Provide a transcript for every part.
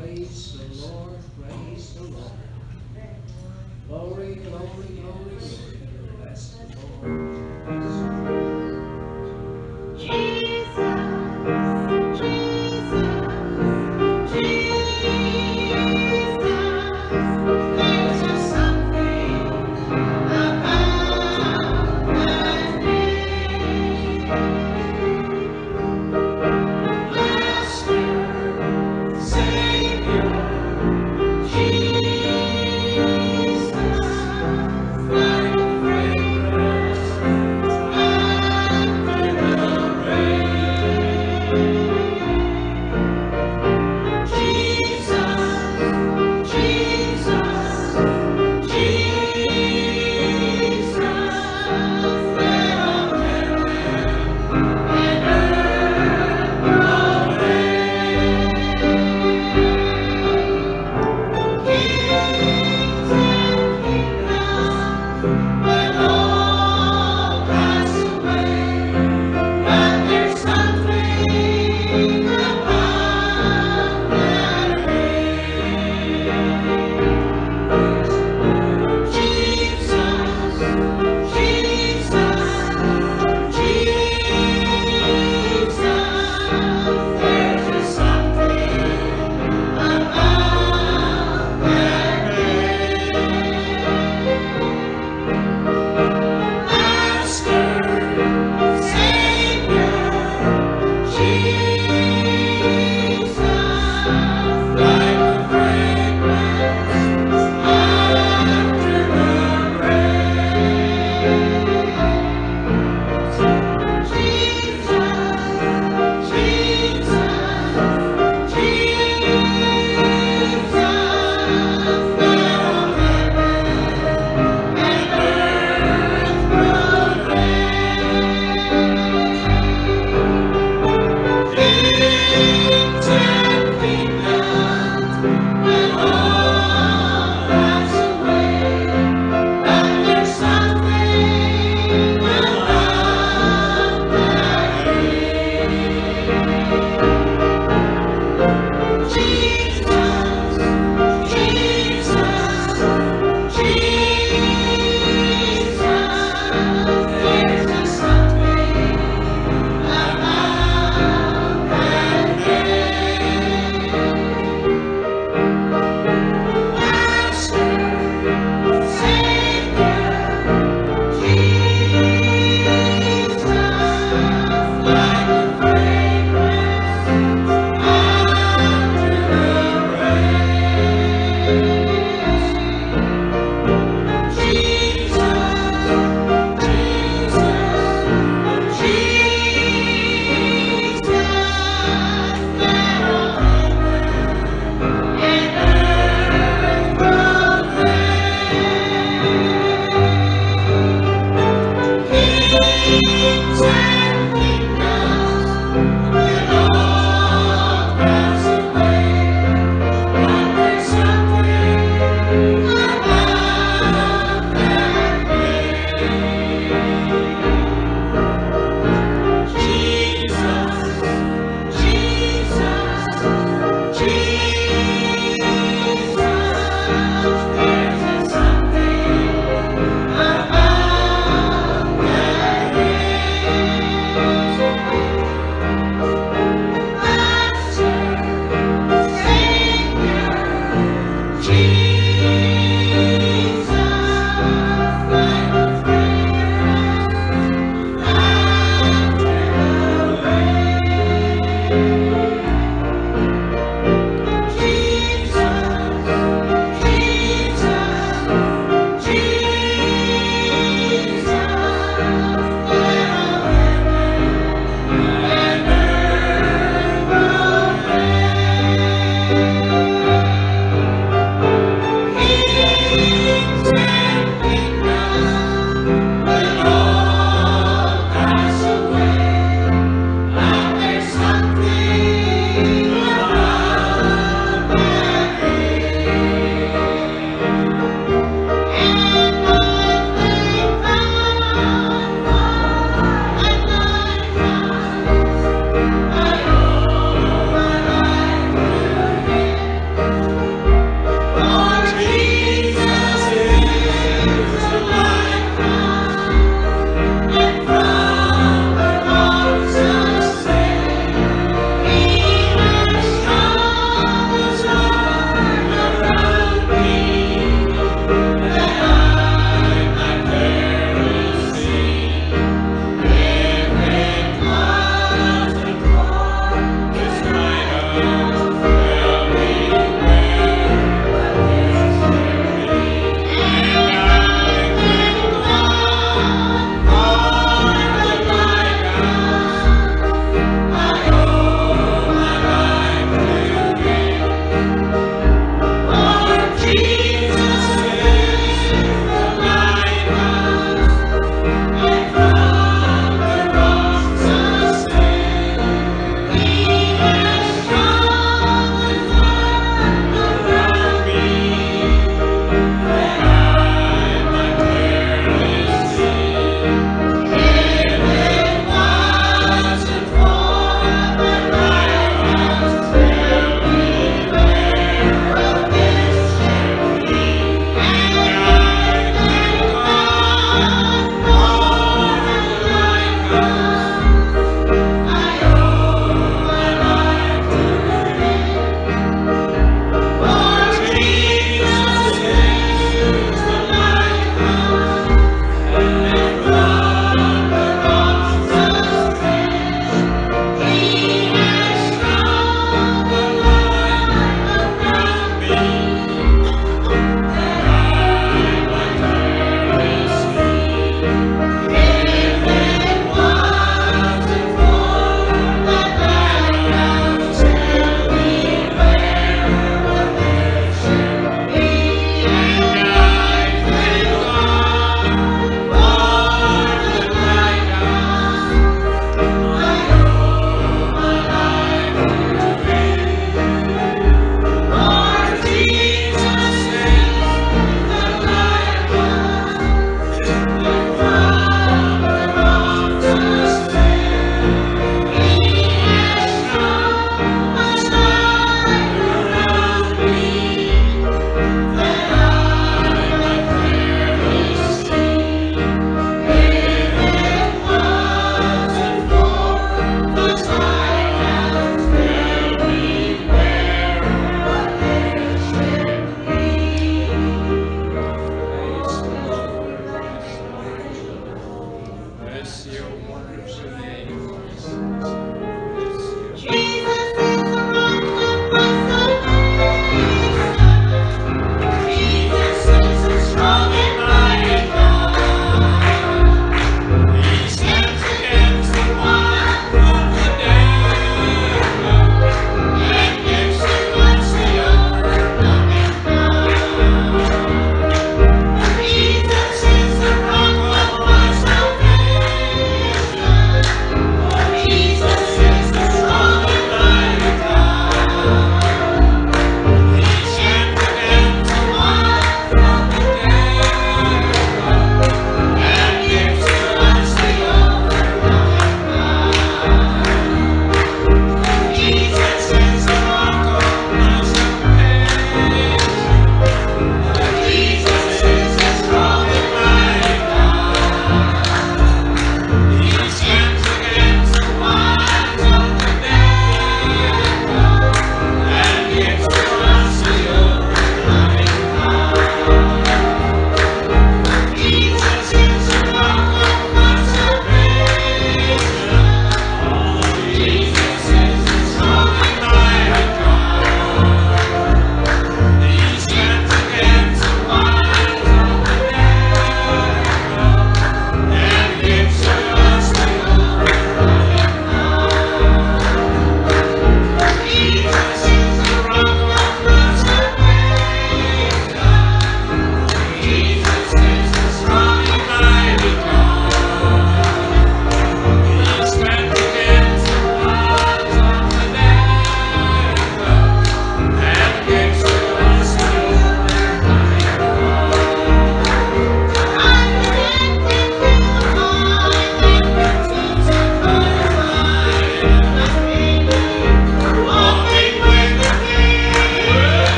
Praise the Lord, praise the Lord. Glory, glory, glory, glory. Bless the Lord.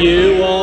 You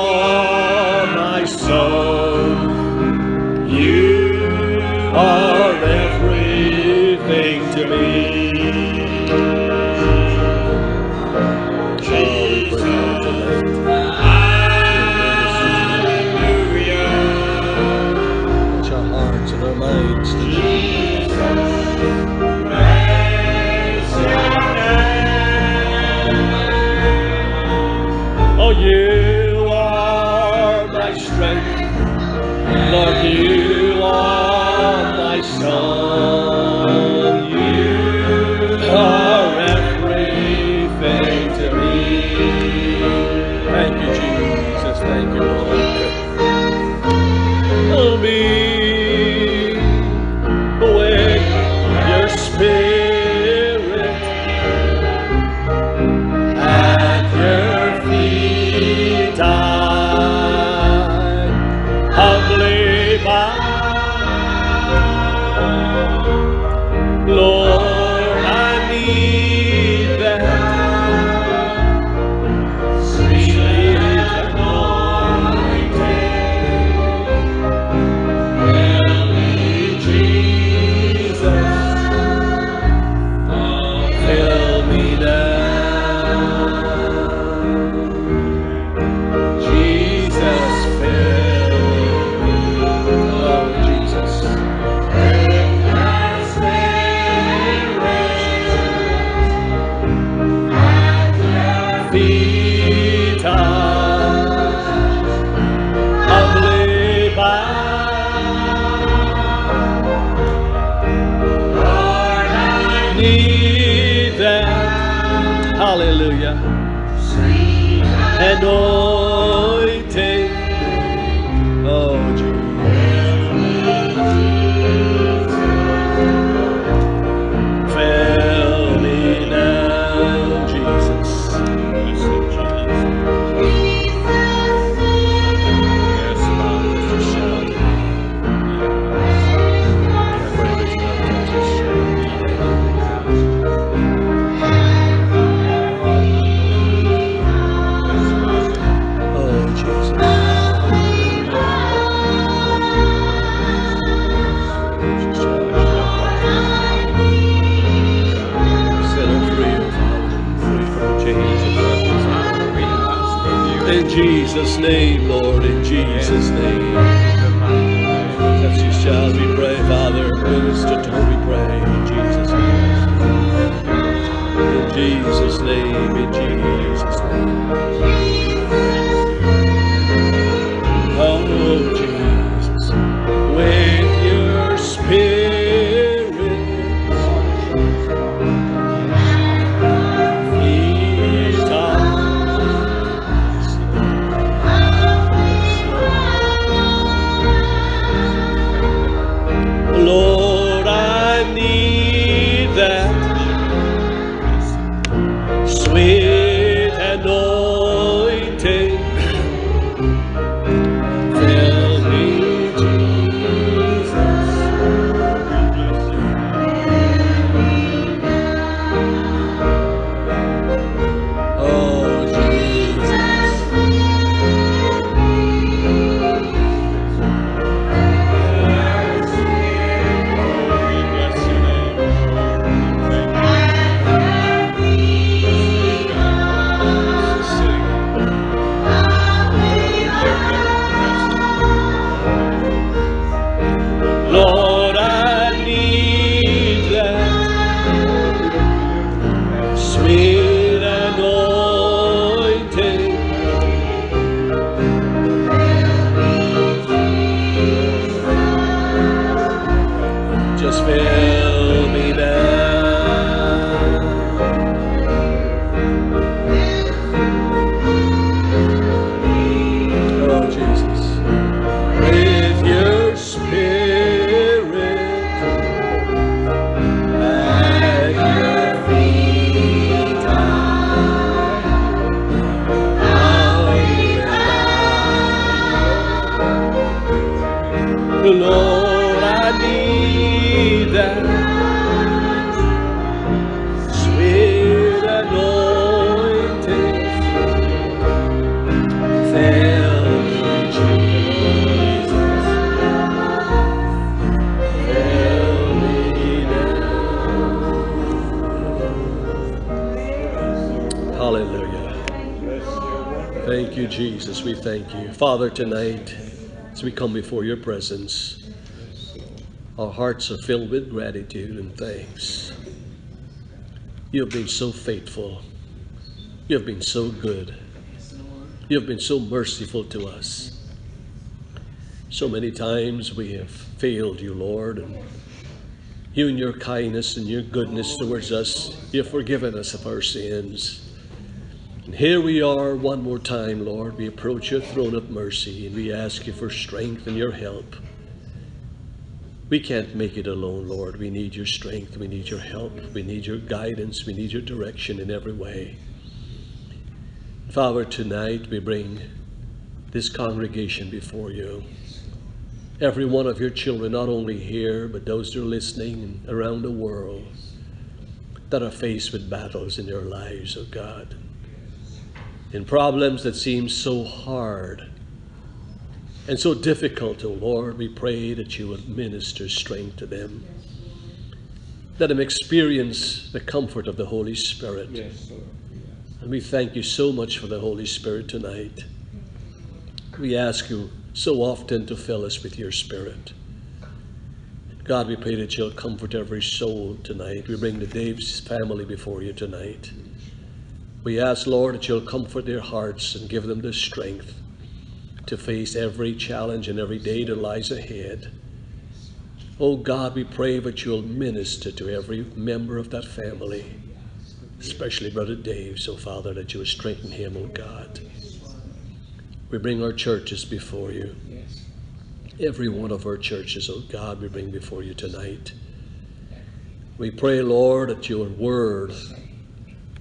Jesus' Father, tonight, as we come before your presence, our hearts are filled with gratitude and thanks. You have been so faithful. You have been so good. You have been so merciful to us. So many times we have failed you, Lord, and you in your kindness and your goodness towards us, you have forgiven us of our sins. And here we are one more time, Lord. We approach your throne of mercy and we ask you for strength and your help. We can't make it alone, Lord. We need your strength. We need your help. We need your guidance. We need your direction in every way. Father, tonight we bring this congregation before you. Every one of your children, not only here, but those that are listening around the world, that are faced with battles in their lives, oh God, in problems that seem so hard and so difficult, oh Lord, we pray that you would minister strength to them. Let them experience the comfort of the Holy Spirit. And we thank you so much for the Holy Spirit tonight. We ask you so often to fill us with your Spirit. God, we pray that you'll comfort every soul tonight. We bring the Dave's family before you tonight. We ask, Lord, that you'll comfort their hearts and give them the strength to face every challenge and every day that lies ahead. Oh God, we pray that you'll minister to every member of that family, especially Brother Dave, so Father, that you will strengthen him, oh God. We bring our churches before you. Every one of our churches, oh God, we bring before you tonight. We pray, Lord, that your word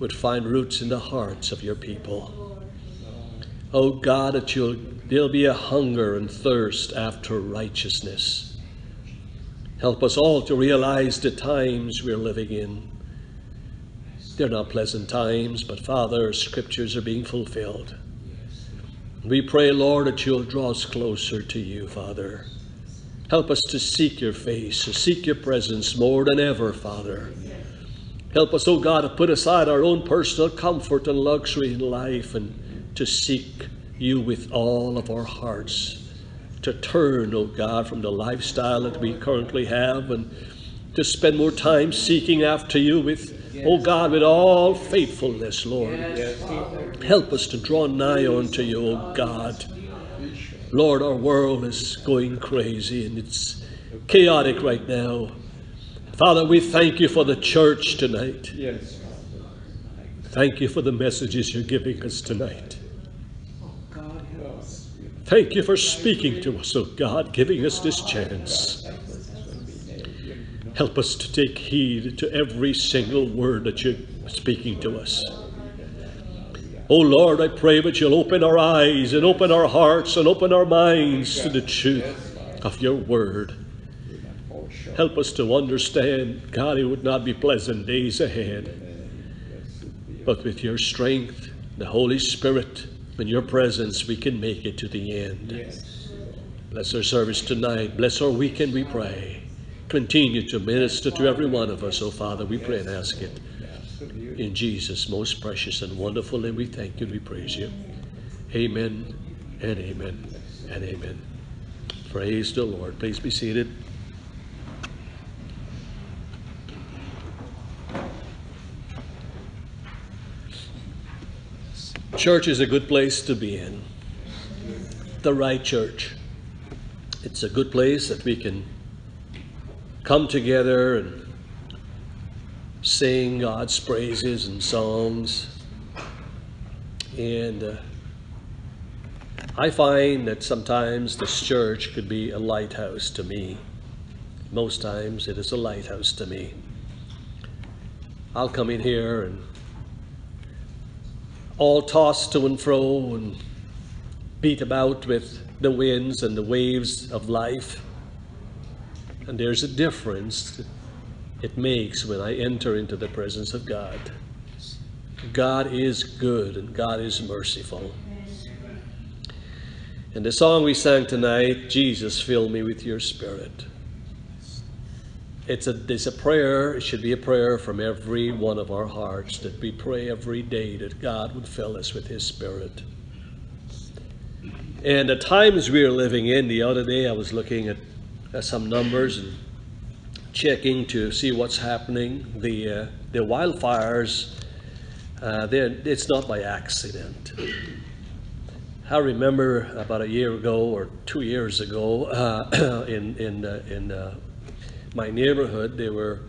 would find roots in the hearts of your people. Oh God, that you'll, there'll be a hunger and thirst after righteousness. Help us all to realize the times we're living in. They're not pleasant times, but Father, scriptures are being fulfilled. We pray, Lord, that you'll draw us closer to you, Father. Help us to seek your face, to seek your presence more than ever, Father. Help us, oh God, to put aside our own personal comfort and luxury in life and to seek you with all of our hearts, to turn, oh God, from the lifestyle that we currently have and to spend more time seeking after you with, oh God, with all faithfulness, Lord. Help us to draw nigh unto you, oh God. Lord, our world is going crazy and it's chaotic right now. Father, we thank you for the church tonight. Yes. Thank you for the messages you're giving us tonight. Oh, God. Thank you for speaking to us, oh God, giving us this chance. Help us to take heed to every single word that you're speaking to us. Oh Lord, I pray that you'll open our eyes and open our hearts and open our minds to the truth of your word. Help us to understand, God, it would not be pleasant days ahead, but with your strength, the Holy Spirit, and your presence, we can make it to the end. Bless our service tonight. Bless our weekend, we pray. Continue to minister to every one of us, oh Father, we pray and ask it. In Jesus' most precious and wonderful name, we thank you and we praise you. Amen and amen and amen. Praise the Lord. Please be seated. Church is a good place to be in. The right church. It's a good place that we can come together and sing God's praises and songs. And uh, I find that sometimes this church could be a lighthouse to me. Most times it is a lighthouse to me. I'll come in here and all tossed to and fro and beat about with the winds and the waves of life. And there's a difference it makes when I enter into the presence of God. God is good and God is merciful. And the song we sang tonight, Jesus, fill me with your spirit. It's a, it's a prayer, it should be a prayer from every one of our hearts that we pray every day that God would fill us with his spirit. And the times we are living in, the other day I was looking at, at some numbers and checking to see what's happening. The, uh, the wildfires, uh, it's not by accident. I remember about a year ago or two years ago uh, in, in, uh, in uh, my neighborhood, there were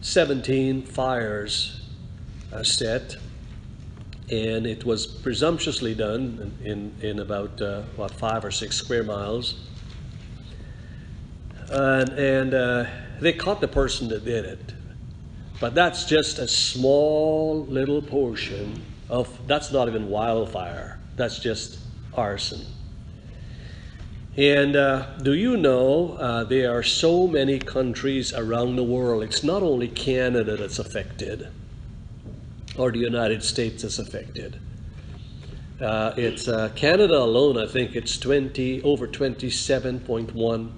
17 fires uh, set, and it was presumptuously done in, in about, uh, what, five or six square miles. And, and uh, they caught the person that did it. But that's just a small little portion of, that's not even wildfire, that's just arson. And uh, do you know uh, there are so many countries around the world? It's not only Canada that's affected, or the United States that's affected. Uh, it's uh, Canada alone. I think it's 20 over 27.1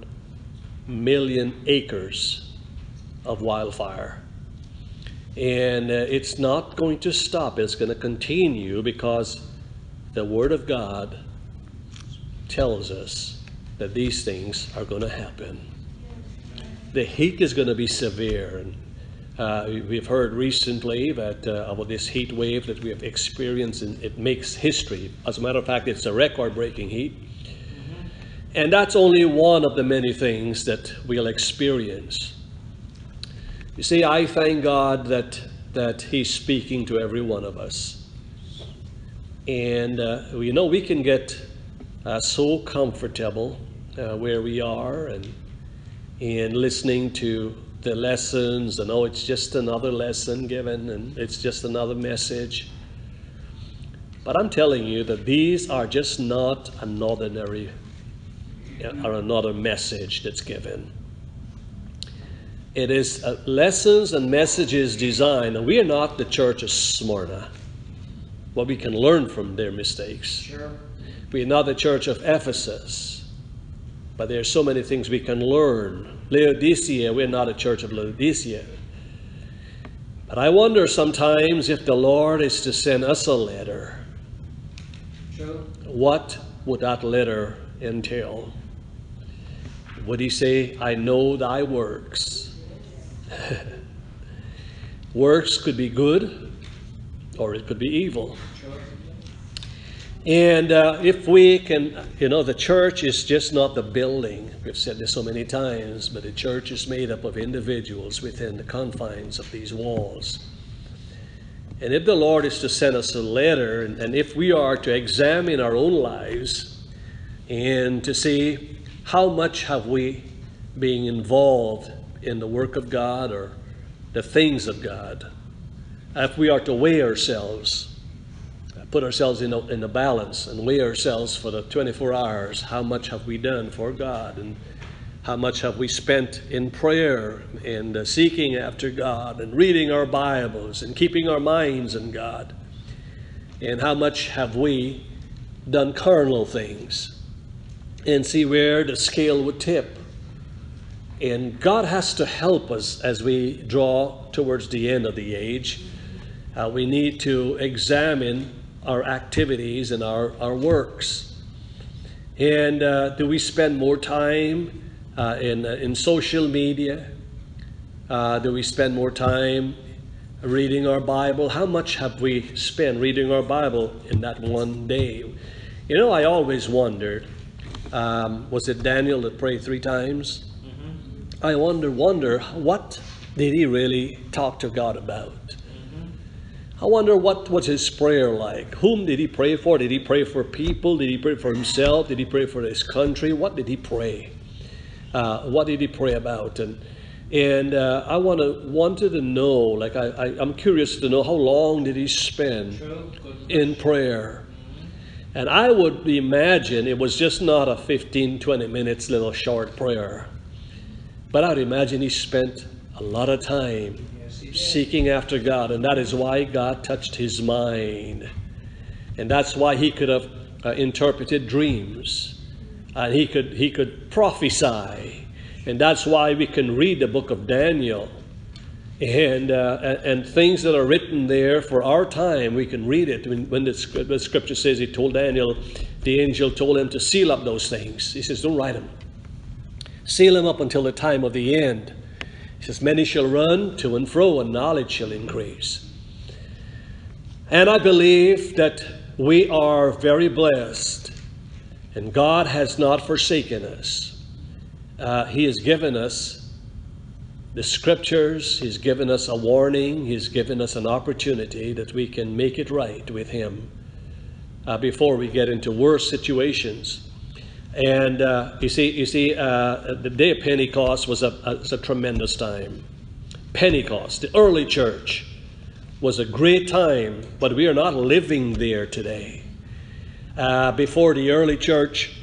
million acres of wildfire, and uh, it's not going to stop. It's going to continue because the Word of God tells us that these things are going to happen. The heat is going to be severe. And uh, we've heard recently that uh, about this heat wave that we have experienced, and it makes history. As a matter of fact, it's a record breaking heat. And that's only one of the many things that we'll experience. You see, I thank God that, that He's speaking to every one of us. And, uh, you know, we can get uh, so comfortable uh, where we are and in listening to the lessons. And oh it's just another lesson given and it's just another message. But i'm telling you that these are just not an ordinary uh, or another message that's given. It is uh, lessons and messages designed and we are not the church of smyrna. What we can learn from their mistakes. Sure. we are not the church of ephesus but there are so many things we can learn. Laodicea, we're not a church of Laodicea. But I wonder sometimes if the Lord is to send us a letter. True. what would that letter entail? Would he say, I know thy works? works could be good or it could be evil. And uh, if we can, you know, the church is just not the building. We've said this so many times, but the church is made up of individuals within the confines of these walls. And if the Lord is to send us a letter, and, if we are to examine our own lives and to see how much have we been involved in the work of God or the things of God, if we are to weigh ourselves, put ourselves in a, in balance and weigh ourselves for the 24 hours, how much have we done for God and how much have we spent in prayer and uh, seeking after God and reading our Bibles and keeping our minds in God? And how much have we done carnal things? And see where the scale would tip. And God has to help us as we draw towards the end of the age. Uh, we need to examine our activities and our, our works. And uh, do we spend more time uh, in, uh, in social media? Uh, do we spend more time reading our Bible? How much have we spent reading our Bible in that one day? You know, I always wondered um, was it Daniel that prayed three times? Mm-hmm. I wonder, wonder, what did he really talk to God about? I wonder what was his prayer like. Whom did he pray for? Did he pray for people? Did he pray for himself? Did he pray for his country? What did he pray? Uh, what did he pray about? And and uh, I want to wanted to know, like I, I am curious to know how long did he spend in prayer? And I would imagine it was just not a 15, 20 minutes little short prayer. But I would imagine he spent a lot of time seeking after God, and that is why God touched his mind. And that's why he could have uh, interpreted dreams, and he could, he could prophesy. And that's why we can read the book of Daniel. And, uh, and things that are written there for our time, we can read it. When, when the, the scripture says he told Daniel, the angel told him to seal up those things. He says, Don't write them. Seal them up until the time of the end. He says, Many shall run to and fro, and knowledge shall increase. And I believe that we are very blessed, and God has not forsaken us. Uh, he has given us the scriptures, He's given us a warning, He's given us an opportunity that we can make it right with Him uh, before we get into worse situations. And uh, you see, you see, uh, the day of Pentecost was a, a, was a tremendous time. Pentecost, the early church, was a great time, but we are not living there today. Uh, before the early church,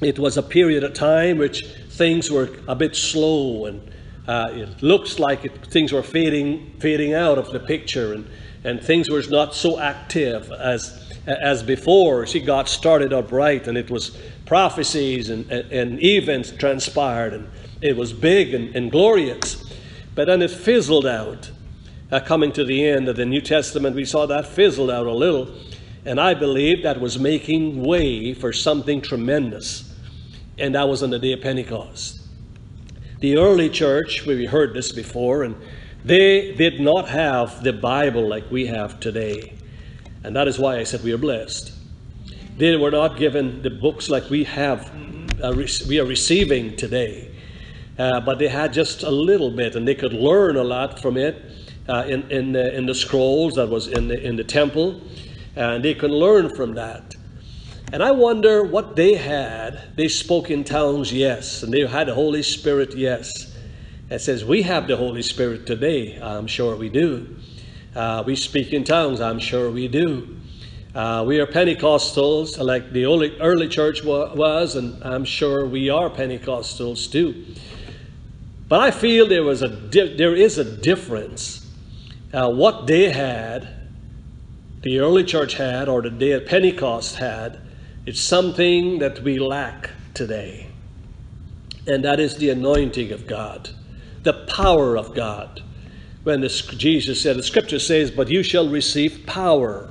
it was a period of time which things were a bit slow, and uh, it looks like it, things were fading, fading out of the picture, and, and things were not so active as as before. She got started up right, and it was prophecies and, and, and events transpired, and it was big and, and glorious. But then it fizzled out. Uh, coming to the end of the New Testament, we saw that fizzled out a little, and I believe that was making way for something tremendous, and that was on the day of Pentecost. The early church, we heard this before, and they did not have the Bible like we have today. And that is why I said we are blessed. They were not given the books like we have, uh, we are receiving today. Uh, but they had just a little bit, and they could learn a lot from it uh, in, in, the, in the scrolls that was in the, in the temple, and they could learn from that. And I wonder what they had. They spoke in tongues, yes, and they had the Holy Spirit, yes. It says we have the Holy Spirit today. I'm sure we do. Uh, we speak in tongues. I'm sure we do. Uh, we are Pentecostals, like the early, early church wa- was, and I'm sure we are Pentecostals too. But I feel there was a di- there is a difference. Uh, what they had, the early church had, or the day of Pentecost had, it's something that we lack today, and that is the anointing of God, the power of God. When Jesus said, the Scripture says, "But you shall receive power."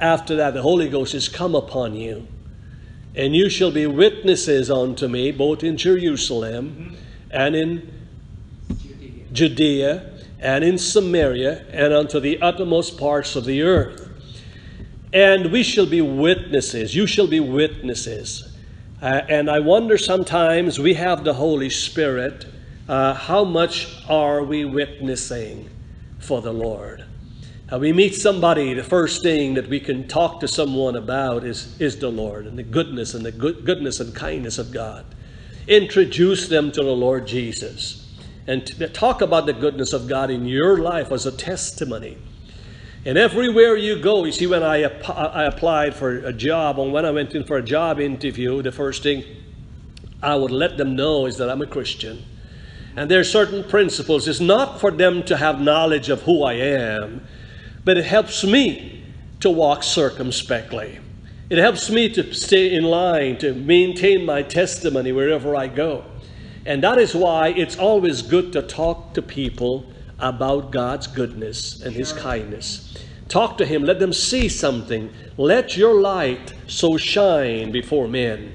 After that, the Holy Ghost is come upon you. And you shall be witnesses unto me, both in Jerusalem and in Judea and in Samaria and unto the uttermost parts of the earth. And we shall be witnesses. You shall be witnesses. Uh, and I wonder sometimes we have the Holy Spirit. Uh, how much are we witnessing for the Lord? Uh, we meet somebody, the first thing that we can talk to someone about is, is the Lord and the goodness and the good, goodness and kindness of God. Introduce them to the Lord Jesus and talk about the goodness of God in your life as a testimony. And everywhere you go, you see, when I, I applied for a job, and when I went in for a job interview, the first thing I would let them know is that I'm a Christian. And there are certain principles. It's not for them to have knowledge of who I am, but it helps me to walk circumspectly. It helps me to stay in line, to maintain my testimony wherever I go. And that is why it's always good to talk to people about God's goodness and His kindness. Talk to Him, let them see something. Let your light so shine before men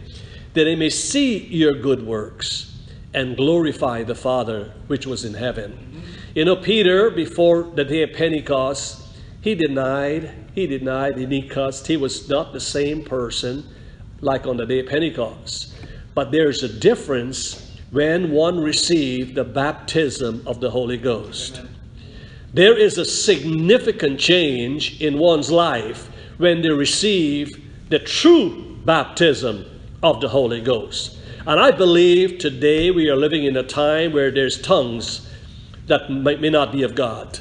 that they may see your good works and glorify the Father which was in heaven. You know, Peter, before the day of Pentecost, he denied, he denied, and he cussed. He was not the same person like on the day of Pentecost. But there's a difference when one received the baptism of the Holy Ghost. There is a significant change in one's life when they receive the true baptism of the Holy Ghost. And I believe today we are living in a time where there's tongues that may, may not be of God.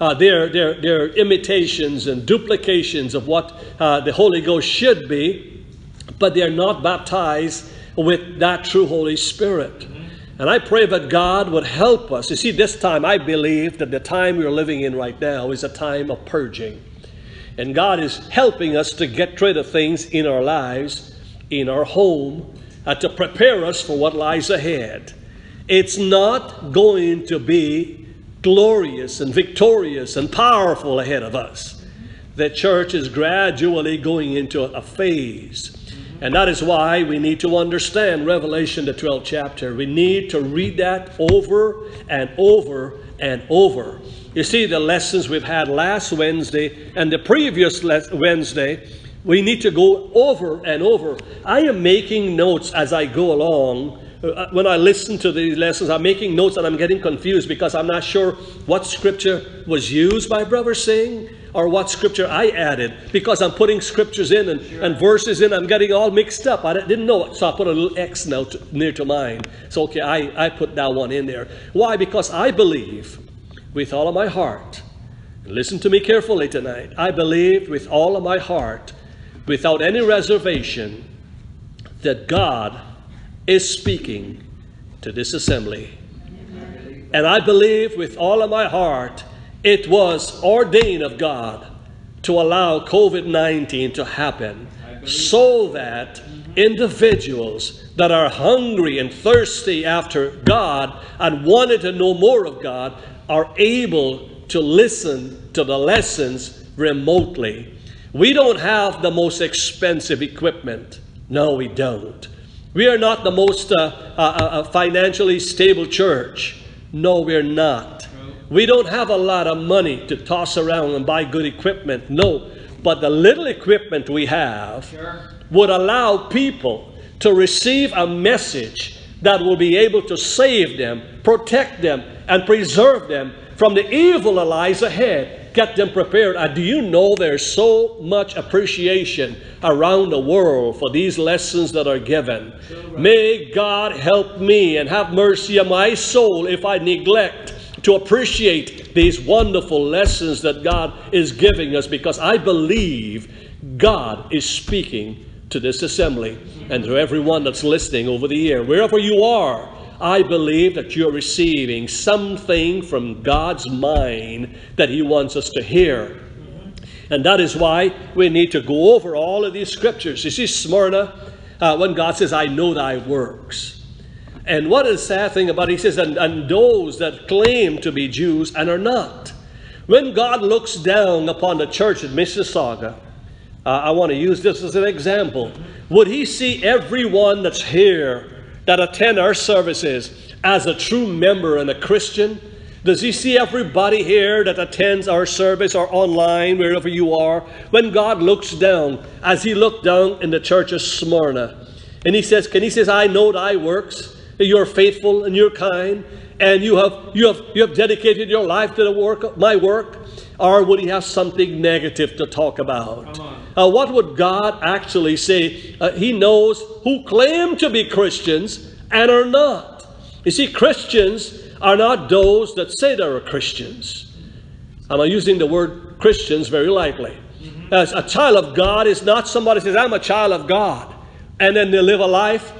Uh, they're, they're, they're imitations and duplications of what uh, the Holy Ghost should be, but they're not baptized with that true Holy Spirit. And I pray that God would help us. You see, this time I believe that the time we're living in right now is a time of purging. And God is helping us to get rid of things in our lives, in our home, and to prepare us for what lies ahead. It's not going to be glorious and victorious and powerful ahead of us. The church is gradually going into a phase and that is why we need to understand Revelation, the 12th chapter. We need to read that over and over and over. You see, the lessons we've had last Wednesday and the previous Wednesday, we need to go over and over. I am making notes as I go along. Uh, when I listen to these lessons, I'm making notes and I'm getting confused because I'm not sure what scripture was used by Brother Singh or what scripture I added because I'm putting scriptures in and, sure. and verses in. I'm getting all mixed up. I didn't know it, so I put a little X now to, near to mine. So, okay, I, I put that one in there. Why? Because I believe with all of my heart, listen to me carefully tonight. I believe with all of my heart, without any reservation, that God is speaking to this assembly. And I believe with all of my heart it was ordained of God to allow COVID 19 to happen so that individuals that are hungry and thirsty after God and wanted to know more of God are able to listen to the lessons remotely. We don't have the most expensive equipment. No, we don't. We are not the most uh, uh, uh, financially stable church. No, we're not. We don't have a lot of money to toss around and buy good equipment. No. But the little equipment we have sure. would allow people to receive a message that will be able to save them, protect them, and preserve them from the evil that lies ahead. Get them prepared. And do you know there's so much appreciation around the world for these lessons that are given? May God help me and have mercy on my soul if I neglect to appreciate these wonderful lessons that God is giving us because I believe God is speaking to this assembly and to everyone that's listening over the air. Wherever you are, I believe that you're receiving something from God's mind that He wants us to hear. And that is why we need to go over all of these scriptures. You see, Smyrna, uh, when God says, I know thy works. And what is the sad thing about it? He says, and, and those that claim to be Jews and are not. When God looks down upon the church at Mississauga, uh, I want to use this as an example. Would he see everyone that's here that attend our services as a true member and a Christian? Does he see everybody here that attends our service or online, wherever you are? When God looks down, as he looked down in the church of Smyrna, and he says, Can he says, I know thy works, that you're faithful and you're kind, and you have you have you have dedicated your life to the work my work? Or would he have something negative to talk about? Uh, what would God actually say? Uh, he knows who claim to be Christians and are not. You see, Christians are not those that say they are Christians. I'm using the word Christians very lightly. As a child of God is not somebody says, I'm a child of God, and then they live a life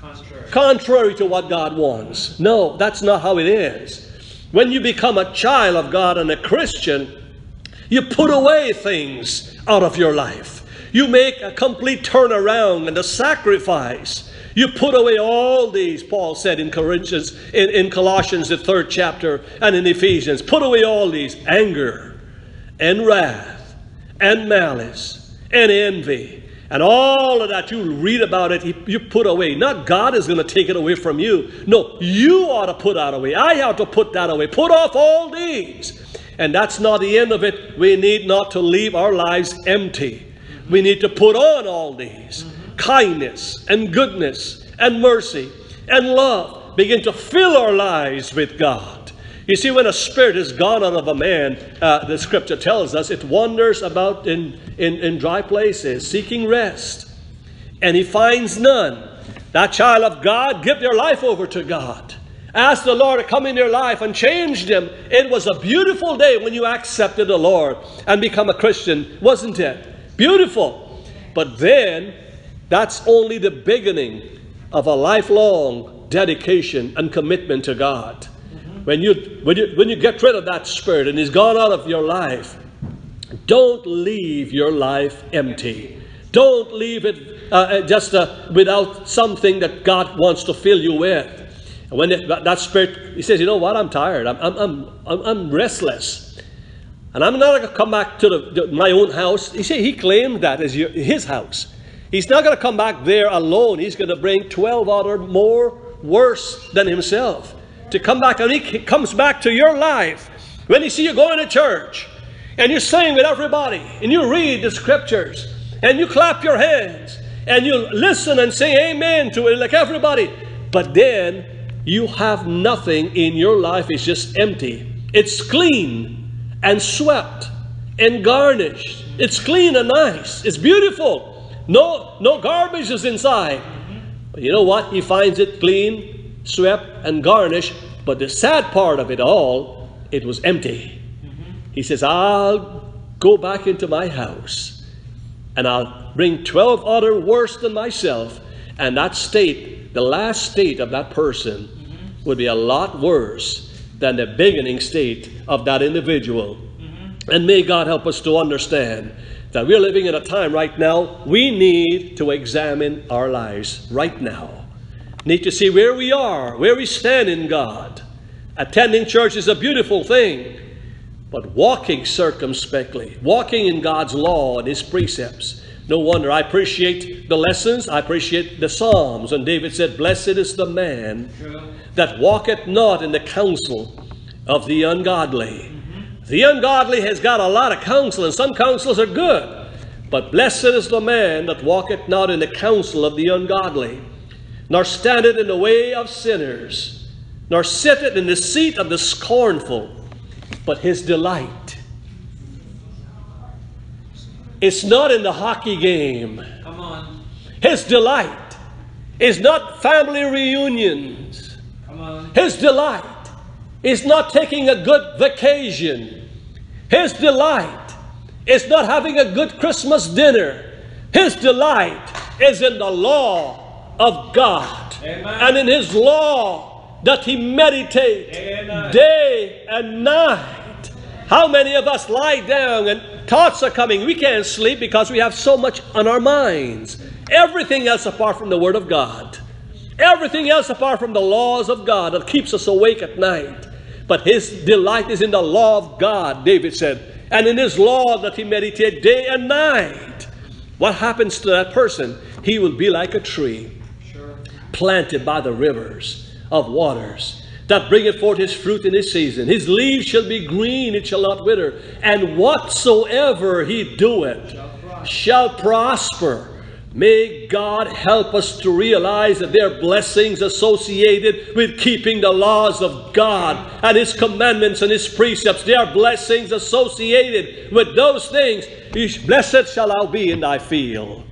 Contrary. contrary to what God wants. No, that's not how it is. When you become a child of God and a Christian, you put away things out of your life. You make a complete turnaround and a sacrifice. You put away all these, Paul said in Corinthians, in, in Colossians, the third chapter, and in Ephesians. Put away all these anger and wrath and malice and envy and all of that. You read about it, you put away. Not God is going to take it away from you. No, you ought to put that away. I have to put that away. Put off all these. And that's not the end of it. We need not to leave our lives empty. We need to put on all these kindness and goodness and mercy and love. Begin to fill our lives with God. You see, when a spirit is gone out of a man, uh, the scripture tells us it wanders about in, in, in dry places, seeking rest, and he finds none. That child of God, give their life over to God. Ask the Lord to come in your life and change them. It was a beautiful day when you accepted the Lord and become a Christian, wasn't it? Beautiful. But then, that's only the beginning of a lifelong dedication and commitment to God. When you, when, you, when you get rid of that spirit and he's gone out of your life, don't leave your life empty. Don't leave it uh, uh, just uh, without something that God wants to fill you with. And when it, that spirit, he says, you know what, I'm tired. I'm, I'm, I'm, I'm, I'm restless. And I'm not going to come back to the, the, my own house. He said he claimed that as your, his house. He's not going to come back there alone. He's going to bring 12 other more worse than himself to come back. And he comes back to your life when he see you going to church and you sing with everybody and you read the scriptures and you clap your hands and you listen and say amen to it like everybody. But then you have nothing in your life. It's just empty. It's clean and swept and garnished. It's clean and nice. It's beautiful. No, no garbage is inside. But you know what? He finds it clean, swept, and garnished. But the sad part of it all, it was empty. He says, I'll go back into my house and I'll bring 12 other worse than myself. And that state, the last state of that person, mm-hmm. would be a lot worse than the beginning state of that individual. Mm-hmm. And may God help us to understand that we're living in a time right now, we need to examine our lives right now. Need to see where we are, where we stand in God. Attending church is a beautiful thing, but walking circumspectly, walking in God's law and His precepts. No wonder I appreciate the lessons, I appreciate the Psalms. And David said, Blessed is the man that walketh not in the counsel of the ungodly. The ungodly has got a lot of counsel, and some counsels are good. But blessed is the man that walketh not in the counsel of the ungodly, nor standeth in the way of sinners, nor sitteth in the seat of the scornful, but his delight. It's not in the hockey game. Come on. His delight is not family reunions. Come on. His delight is not taking a good vacation. His delight is not having a good Christmas dinner. His delight is in the law of God. Amen. And in His law that He meditate Amen. day and night. How many of us lie down and thoughts are coming? We can't sleep because we have so much on our minds. Everything else apart from the Word of God. Everything else apart from the laws of God that keeps us awake at night. But his delight is in the law of God, David said, and in his law that he meditated day and night. what happens to that person? He will be like a tree planted by the rivers of waters that bringeth forth his fruit in his season. His leaves shall be green, it shall not wither, and whatsoever he doeth shall prosper. May God help us to realize that there are blessings associated with keeping the laws of God and His commandments and His precepts. There are blessings associated with those things. Blessed shall thou be in thy field.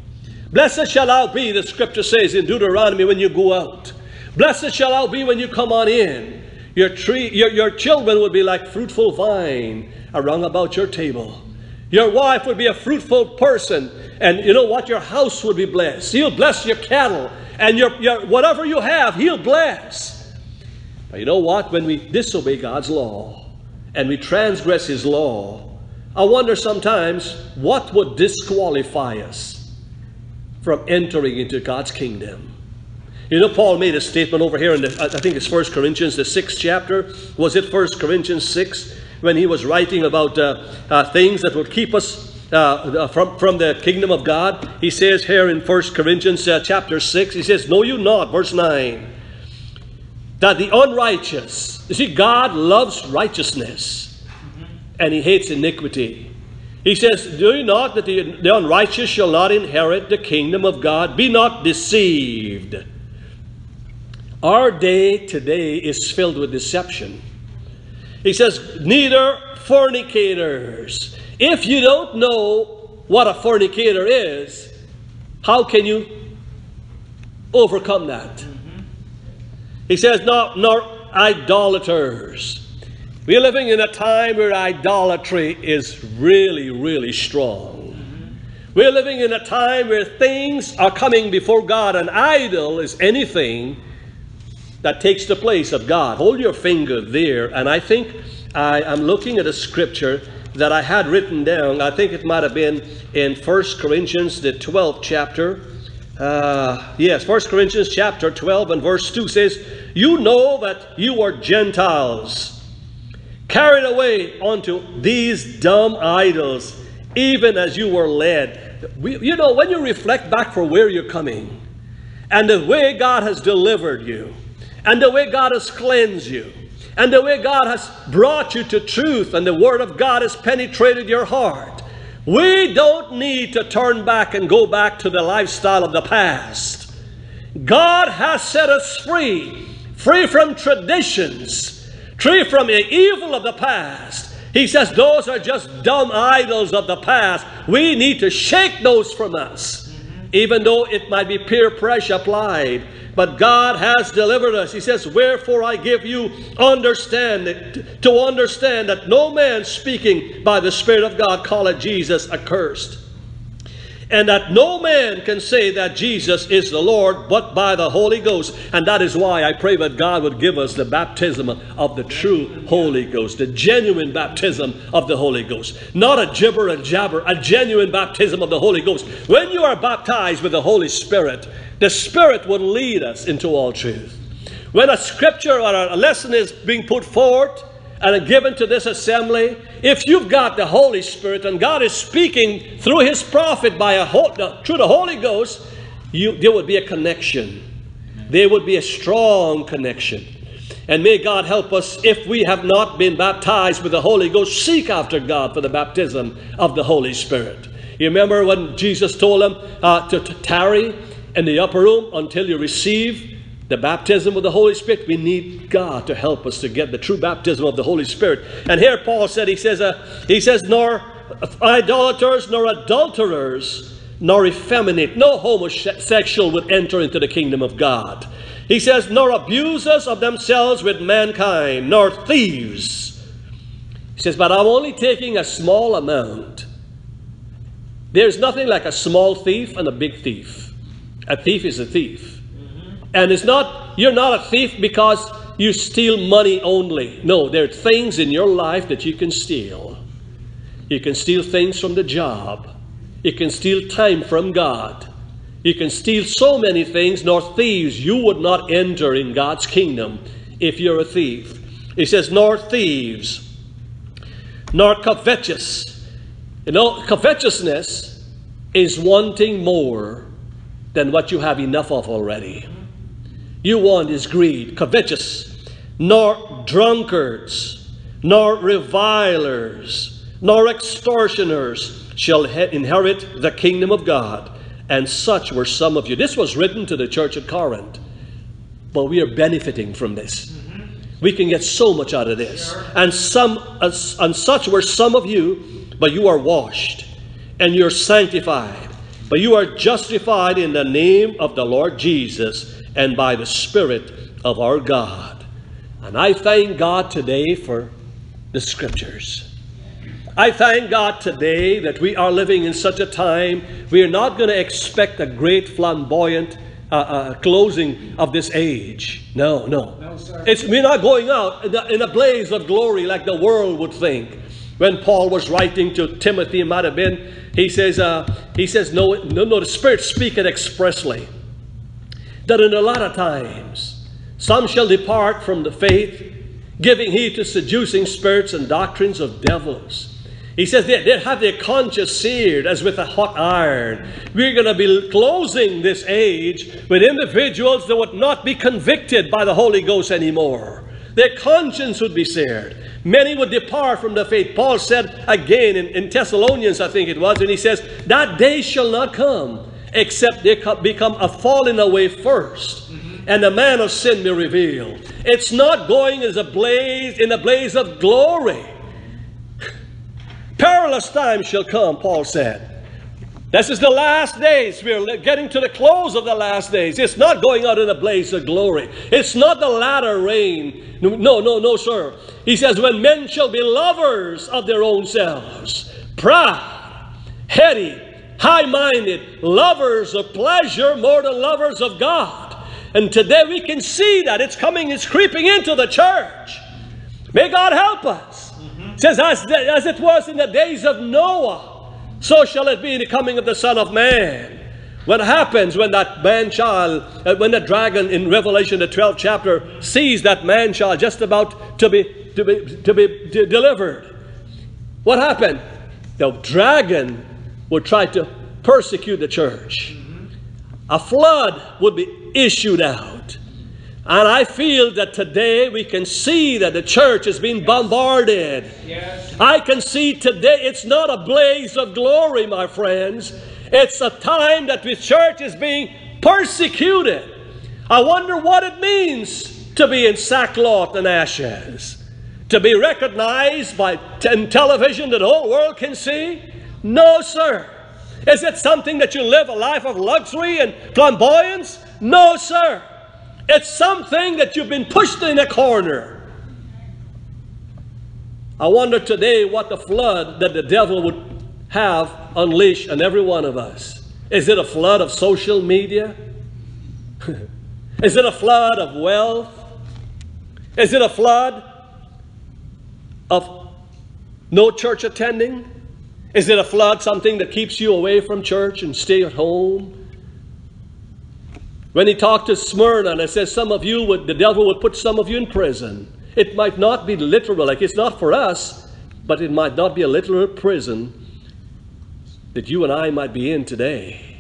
Blessed shall thou be, the scripture says in Deuteronomy, when you go out. Blessed shall thou be when you come on in. Your tree, your, your children would be like fruitful vine around about your table. Your wife would be a fruitful person, and you know what? Your house would be blessed. He'll bless your cattle, and your, your whatever you have, He'll bless. But you know what? When we disobey God's law and we transgress His law, I wonder sometimes what would disqualify us from entering into God's kingdom. You know, Paul made a statement over here in the, I think it's First Corinthians, the sixth chapter. Was it First Corinthians 6? When he was writing about uh, uh, things that would keep us uh, from, from the kingdom of God. He says here in First Corinthians uh, chapter 6, he says, Know you not, verse 9, that the unrighteous, you see, God loves righteousness and he hates iniquity. He says, Do you not that the, the unrighteous shall not inherit the kingdom of God? Be not deceived. Our day today is filled with deception. He says, Neither fornicators. If you don't know what a fornicator is, how can you overcome that? He says, Nor, nor idolaters. We're living in a time where idolatry is really, really strong. We're living in a time where things are coming before God. An idol is anything that takes the place of God. Hold your finger there, and I think I, am looking at a scripture that I had written down. I think it might have been in 1 Corinthians, the 12th chapter. Uh, yes, 1 Corinthians chapter 12 and verse 2 says, You know that you are Gentiles carried away onto these dumb idols, even as you were led. We, you know, when you reflect back for where you're coming and the way God has delivered you and the way God has cleansed you and the way God has brought you to truth and the Word of God has penetrated your heart, we don't need to turn back and go back to the lifestyle of the past. God has set us free, free from traditions, free from the evil of the past. He says those are just dumb idols of the past. We need to shake those from us, even though it might be peer pressure applied. But God has delivered us. He says, Wherefore I give you understanding, to understand that no man speaking by the Spirit of God calleth Jesus accursed and that no man can say that Jesus is the Lord but by the Holy Ghost. And that is why I pray that God would give us the baptism of the true Holy Ghost, the genuine baptism of the Holy Ghost. Not a gibber and jabber, a genuine baptism of the Holy Ghost. When you are baptized with the Holy Spirit, the Spirit will lead us into all truth. When a scripture or a lesson is being put forth, and given to this assembly, if you've got the Holy Spirit and God is speaking through His prophet by a through the Holy Ghost, you, there would be a connection. There would be a strong connection. And may God help us if we have not been baptized with the Holy Ghost, seek after God for the baptism of the Holy Spirit. You remember when Jesus told them uh, to, to tarry in the upper room until you receive the baptism of the Holy Spirit, we need God to help us to get the true baptism of the Holy Spirit. And here Paul said, he says, uh, he says, nor idolaters, nor adulterers, nor effeminate, no homosexual would enter into the kingdom of God. He says, nor abusers of themselves with mankind, nor thieves. He says, but I'm only taking a small amount. There's nothing like a small thief and a big thief. A thief is a thief. And it's not, you're not a thief because you steal money only. No, there are things in your life that you can steal. You can steal things from the job. You can steal time from God. You can steal so many things, nor thieves. You would not enter in God's kingdom if you're a thief. He says, nor thieves, nor covetous. You know, covetousness is wanting more than what you have enough of already. You want is greed, covetous, nor drunkards, nor revilers, nor extortioners shall inherit the kingdom of God. And such were some of you. This was written to the church at Corinth. But we are benefiting from this. Mm-hmm. We can get so much out of this. And some and such were some of you, but you are washed and you're sanctified, but you are justified in the name of the Lord Jesus and by the Spirit of our God. And I thank God today for the scriptures. I thank God today that we are living in such a time we are not going to expect a great flamboyant uh, uh, closing of this age. No, no. no it's, we're not going out in a, in a blaze of glory like the world would think. When Paul was writing to Timothy, it might have been, he says, uh, he says, no, no, no, the Spirit speaketh expressly that in a lot of times some shall depart from the faith, giving heed to seducing spirits and doctrines of devils. He says they, they have their conscience seared as with a hot iron. We're going to be closing this age with individuals that would not be convicted by the Holy Ghost anymore. Their conscience would be seared. Many would depart from the faith. Paul said again in, in Thessalonians, I think it was, and he says, That day shall not come except they become a falling away 1st mm-hmm. and the man of sin be revealed. It's not going as a blaze in a blaze of glory. Perilous times shall come, Paul said. This is the last days. We're getting to the close of the last days. It's not going out in a blaze of glory. It's not the latter rain. No, no, no, sir. He says, when men shall be lovers of their own selves, proud, heady, high minded, lovers of pleasure more than lovers of God. And today we can see that it's coming, it's creeping into the church. May God help us. Mm-hmm. Says, as, as it was in the days of Noah, so shall it be in the coming of the Son of Man. What happens when that man child, uh, when the dragon in Revelation, the 12th chapter, sees that man child just about to be, to be, to be delivered? What happened? The dragon would try to persecute the church. A flood would be issued out. And I feel that today we can see that the church is being bombarded. Yes. I can see today it's not a blaze of glory, my friends. It's a time that the church is being persecuted. I wonder what it means to be in sackcloth and ashes. To be recognized by t- television that the whole world can see? No, sir. Is it something that you live a life of luxury and flamboyance? No, sir. It's something that you've been pushed in a corner. I wonder today what the flood that the devil would have unleashed on every one of us. Is it a flood of social media? Is it a flood of wealth? Is it a flood of no church attending? Is it a flood, something that keeps you away from church and stay at home? When he talked to Smyrna and it says some of you would, the devil would put some of you in prison. It might not be literal, like it's not for us, but it might not be a literal prison that you and I might be in today.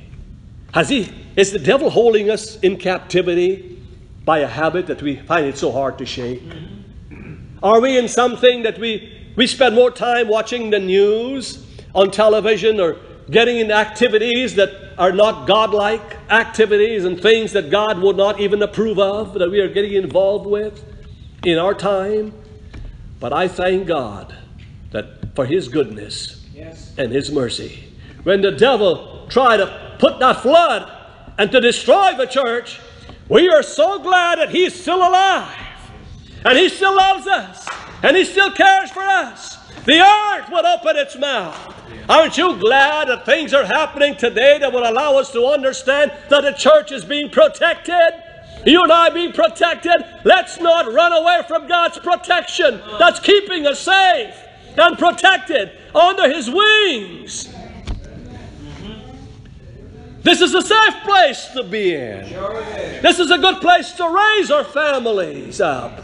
Has he, is the devil holding us in captivity by a habit that we find it so hard to shake? Mm-hmm. Are we in something that we, we spend more time watching the news on television or getting in activities that are not godlike activities and things that God would not even approve of, that we are getting involved with in our time. But I thank God that for His goodness yes. and His mercy. When the devil tried to put that flood and to destroy the church, we are so glad that He's still alive and He still loves us and He still cares for us. The earth would open its mouth Aren't you glad that things are happening today that will allow us to understand that the church is being protected? You and I being protected. Let's not run away from God's protection that's keeping us safe and protected under His wings. This is a safe place to be in. This is a good place to raise our families up.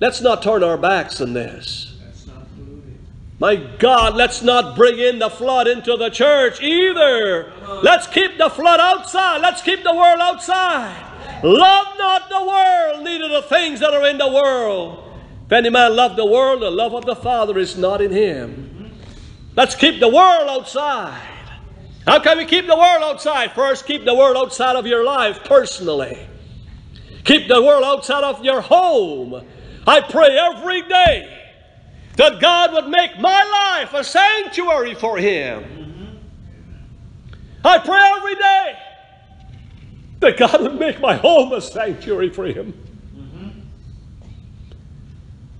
Let's not turn our backs on this. My God, let's not bring in the flood into the church either. Let's keep the flood outside. Let's keep the world outside. Love not the world, neither the things that are in the world. If any man love the world, the love of the Father is not in him. Let's keep the world outside. How can we keep the world outside? First, keep the world outside of your life personally. Keep the world outside of your home. I pray every day that God would make my life a sanctuary for Him. I pray every day that God would make my home a sanctuary for Him.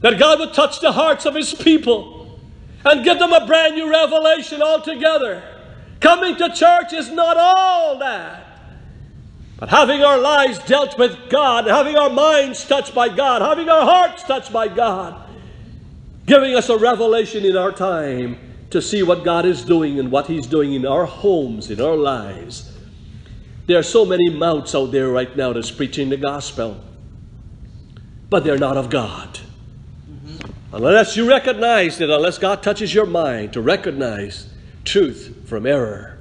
That God would touch the hearts of His people and give them a brand new revelation altogether. Coming to church is not all that. But having our lives dealt with God, having our minds touched by God, having our hearts touched by God, giving us a revelation in our time to see what God is doing and what He's doing in our homes, in our lives. There are so many mouths out there right now that's preaching the gospel, but they're not of God. Mm-hmm. Unless you recognize that, unless God touches your mind to recognize truth from error.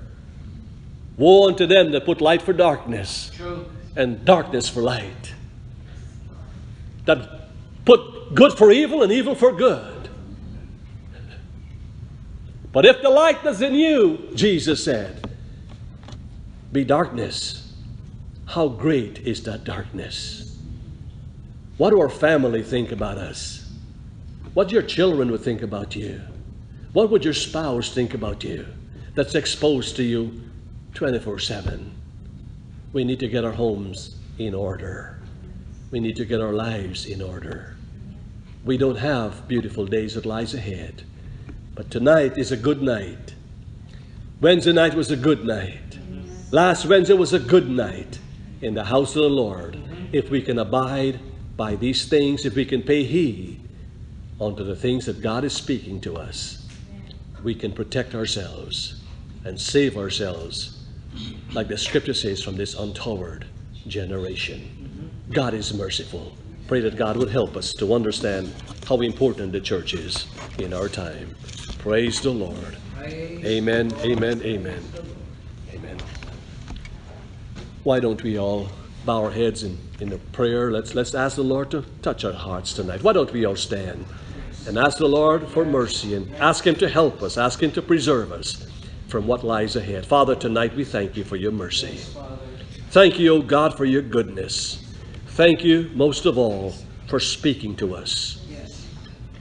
Woe unto them that put light for darkness True. and darkness for light. That put good for evil and evil for good. But if the light is in you, Jesus said, be darkness. How great is that darkness? What do our family think about us? What your children would think about you? What would your spouse think about you that's exposed to you 24 7? We need to get our homes in order. We need to get our lives in order. We don't have beautiful days that lies ahead. But tonight is a good night. Wednesday night was a good night. Last Wednesday was a good night in the house of the Lord. If we can abide by these things, if we can pay heed unto the things that God is speaking to us, we can protect ourselves and save ourselves, like the scripture says, from this untoward generation. God is merciful. Pray that God would help us to understand how important the church is in our time. Praise the Lord. Praise Amen, amen, amen. Amen. Why don't we all bow our heads in, in a prayer? Let's, let's ask the Lord to touch our hearts tonight. Why don't we all stand and ask the Lord for mercy and ask Him to help us, ask Him to preserve us from what lies ahead. Father, tonight we thank you for your mercy. Thank you, O God, for your goodness. Thank you, most of all, for speaking to us.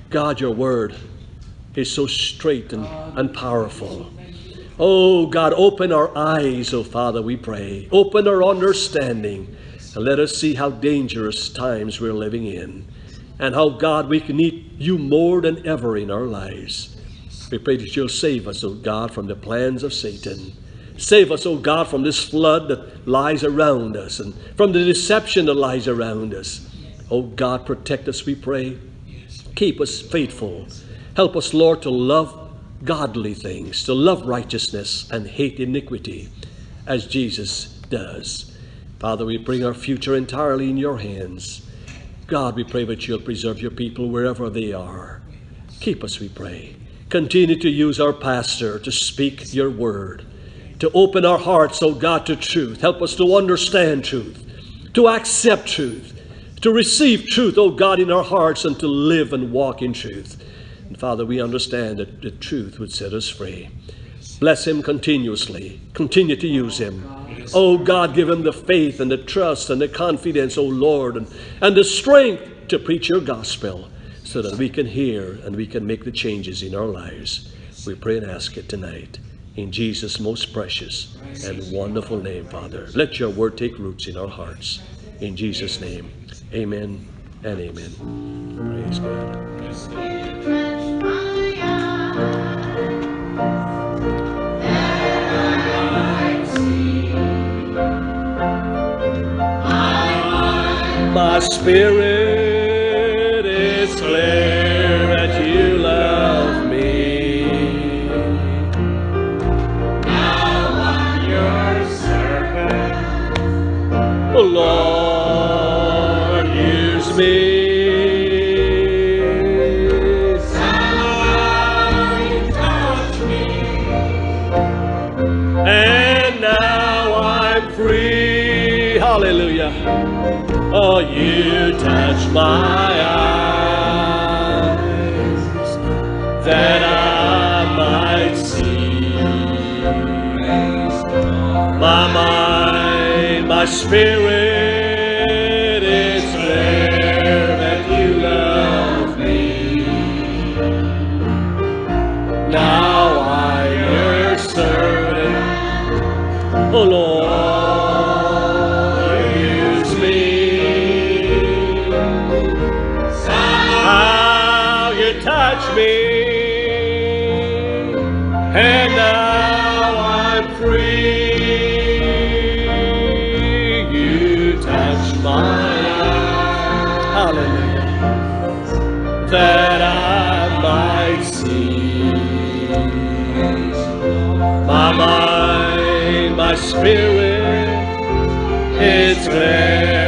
God, your word is so straight and, and powerful. Oh, God, open our eyes, oh Father, we pray. Open our understanding and let us see how dangerous times we're living in and how, God, we can need you more than ever in our lives. We pray that you'll save us, oh God, from the plans of Satan. Save us, oh God, from this flood that lies around us and from the deception that lies around us. Oh God, protect us, we pray. Keep us faithful. Help us, Lord, to love godly things, to love righteousness and hate iniquity, as Jesus does. Father, we bring our future entirely in your hands. God, we pray that you'll preserve your people wherever they are. Keep us, we pray. Continue to use our pastor to speak your word, to open our hearts, oh God, to truth. Help us to understand truth, to accept truth, to receive truth, oh God, in our hearts, and to live and walk in truth. And Father, we understand that the truth would set us free. Bless him continuously. Continue to use him. Oh God, give him the faith and the trust and the confidence, oh Lord, and, and the strength to preach your gospel so that we can hear and we can make the changes in our lives. We pray and ask it tonight in Jesus' most precious and wonderful name, Father. Let your word take roots in our hearts. In Jesus' name, amen and amen. Praise God. My spirit is clear touch my eyes that I might see. My mind, my spirit. Spirit is great.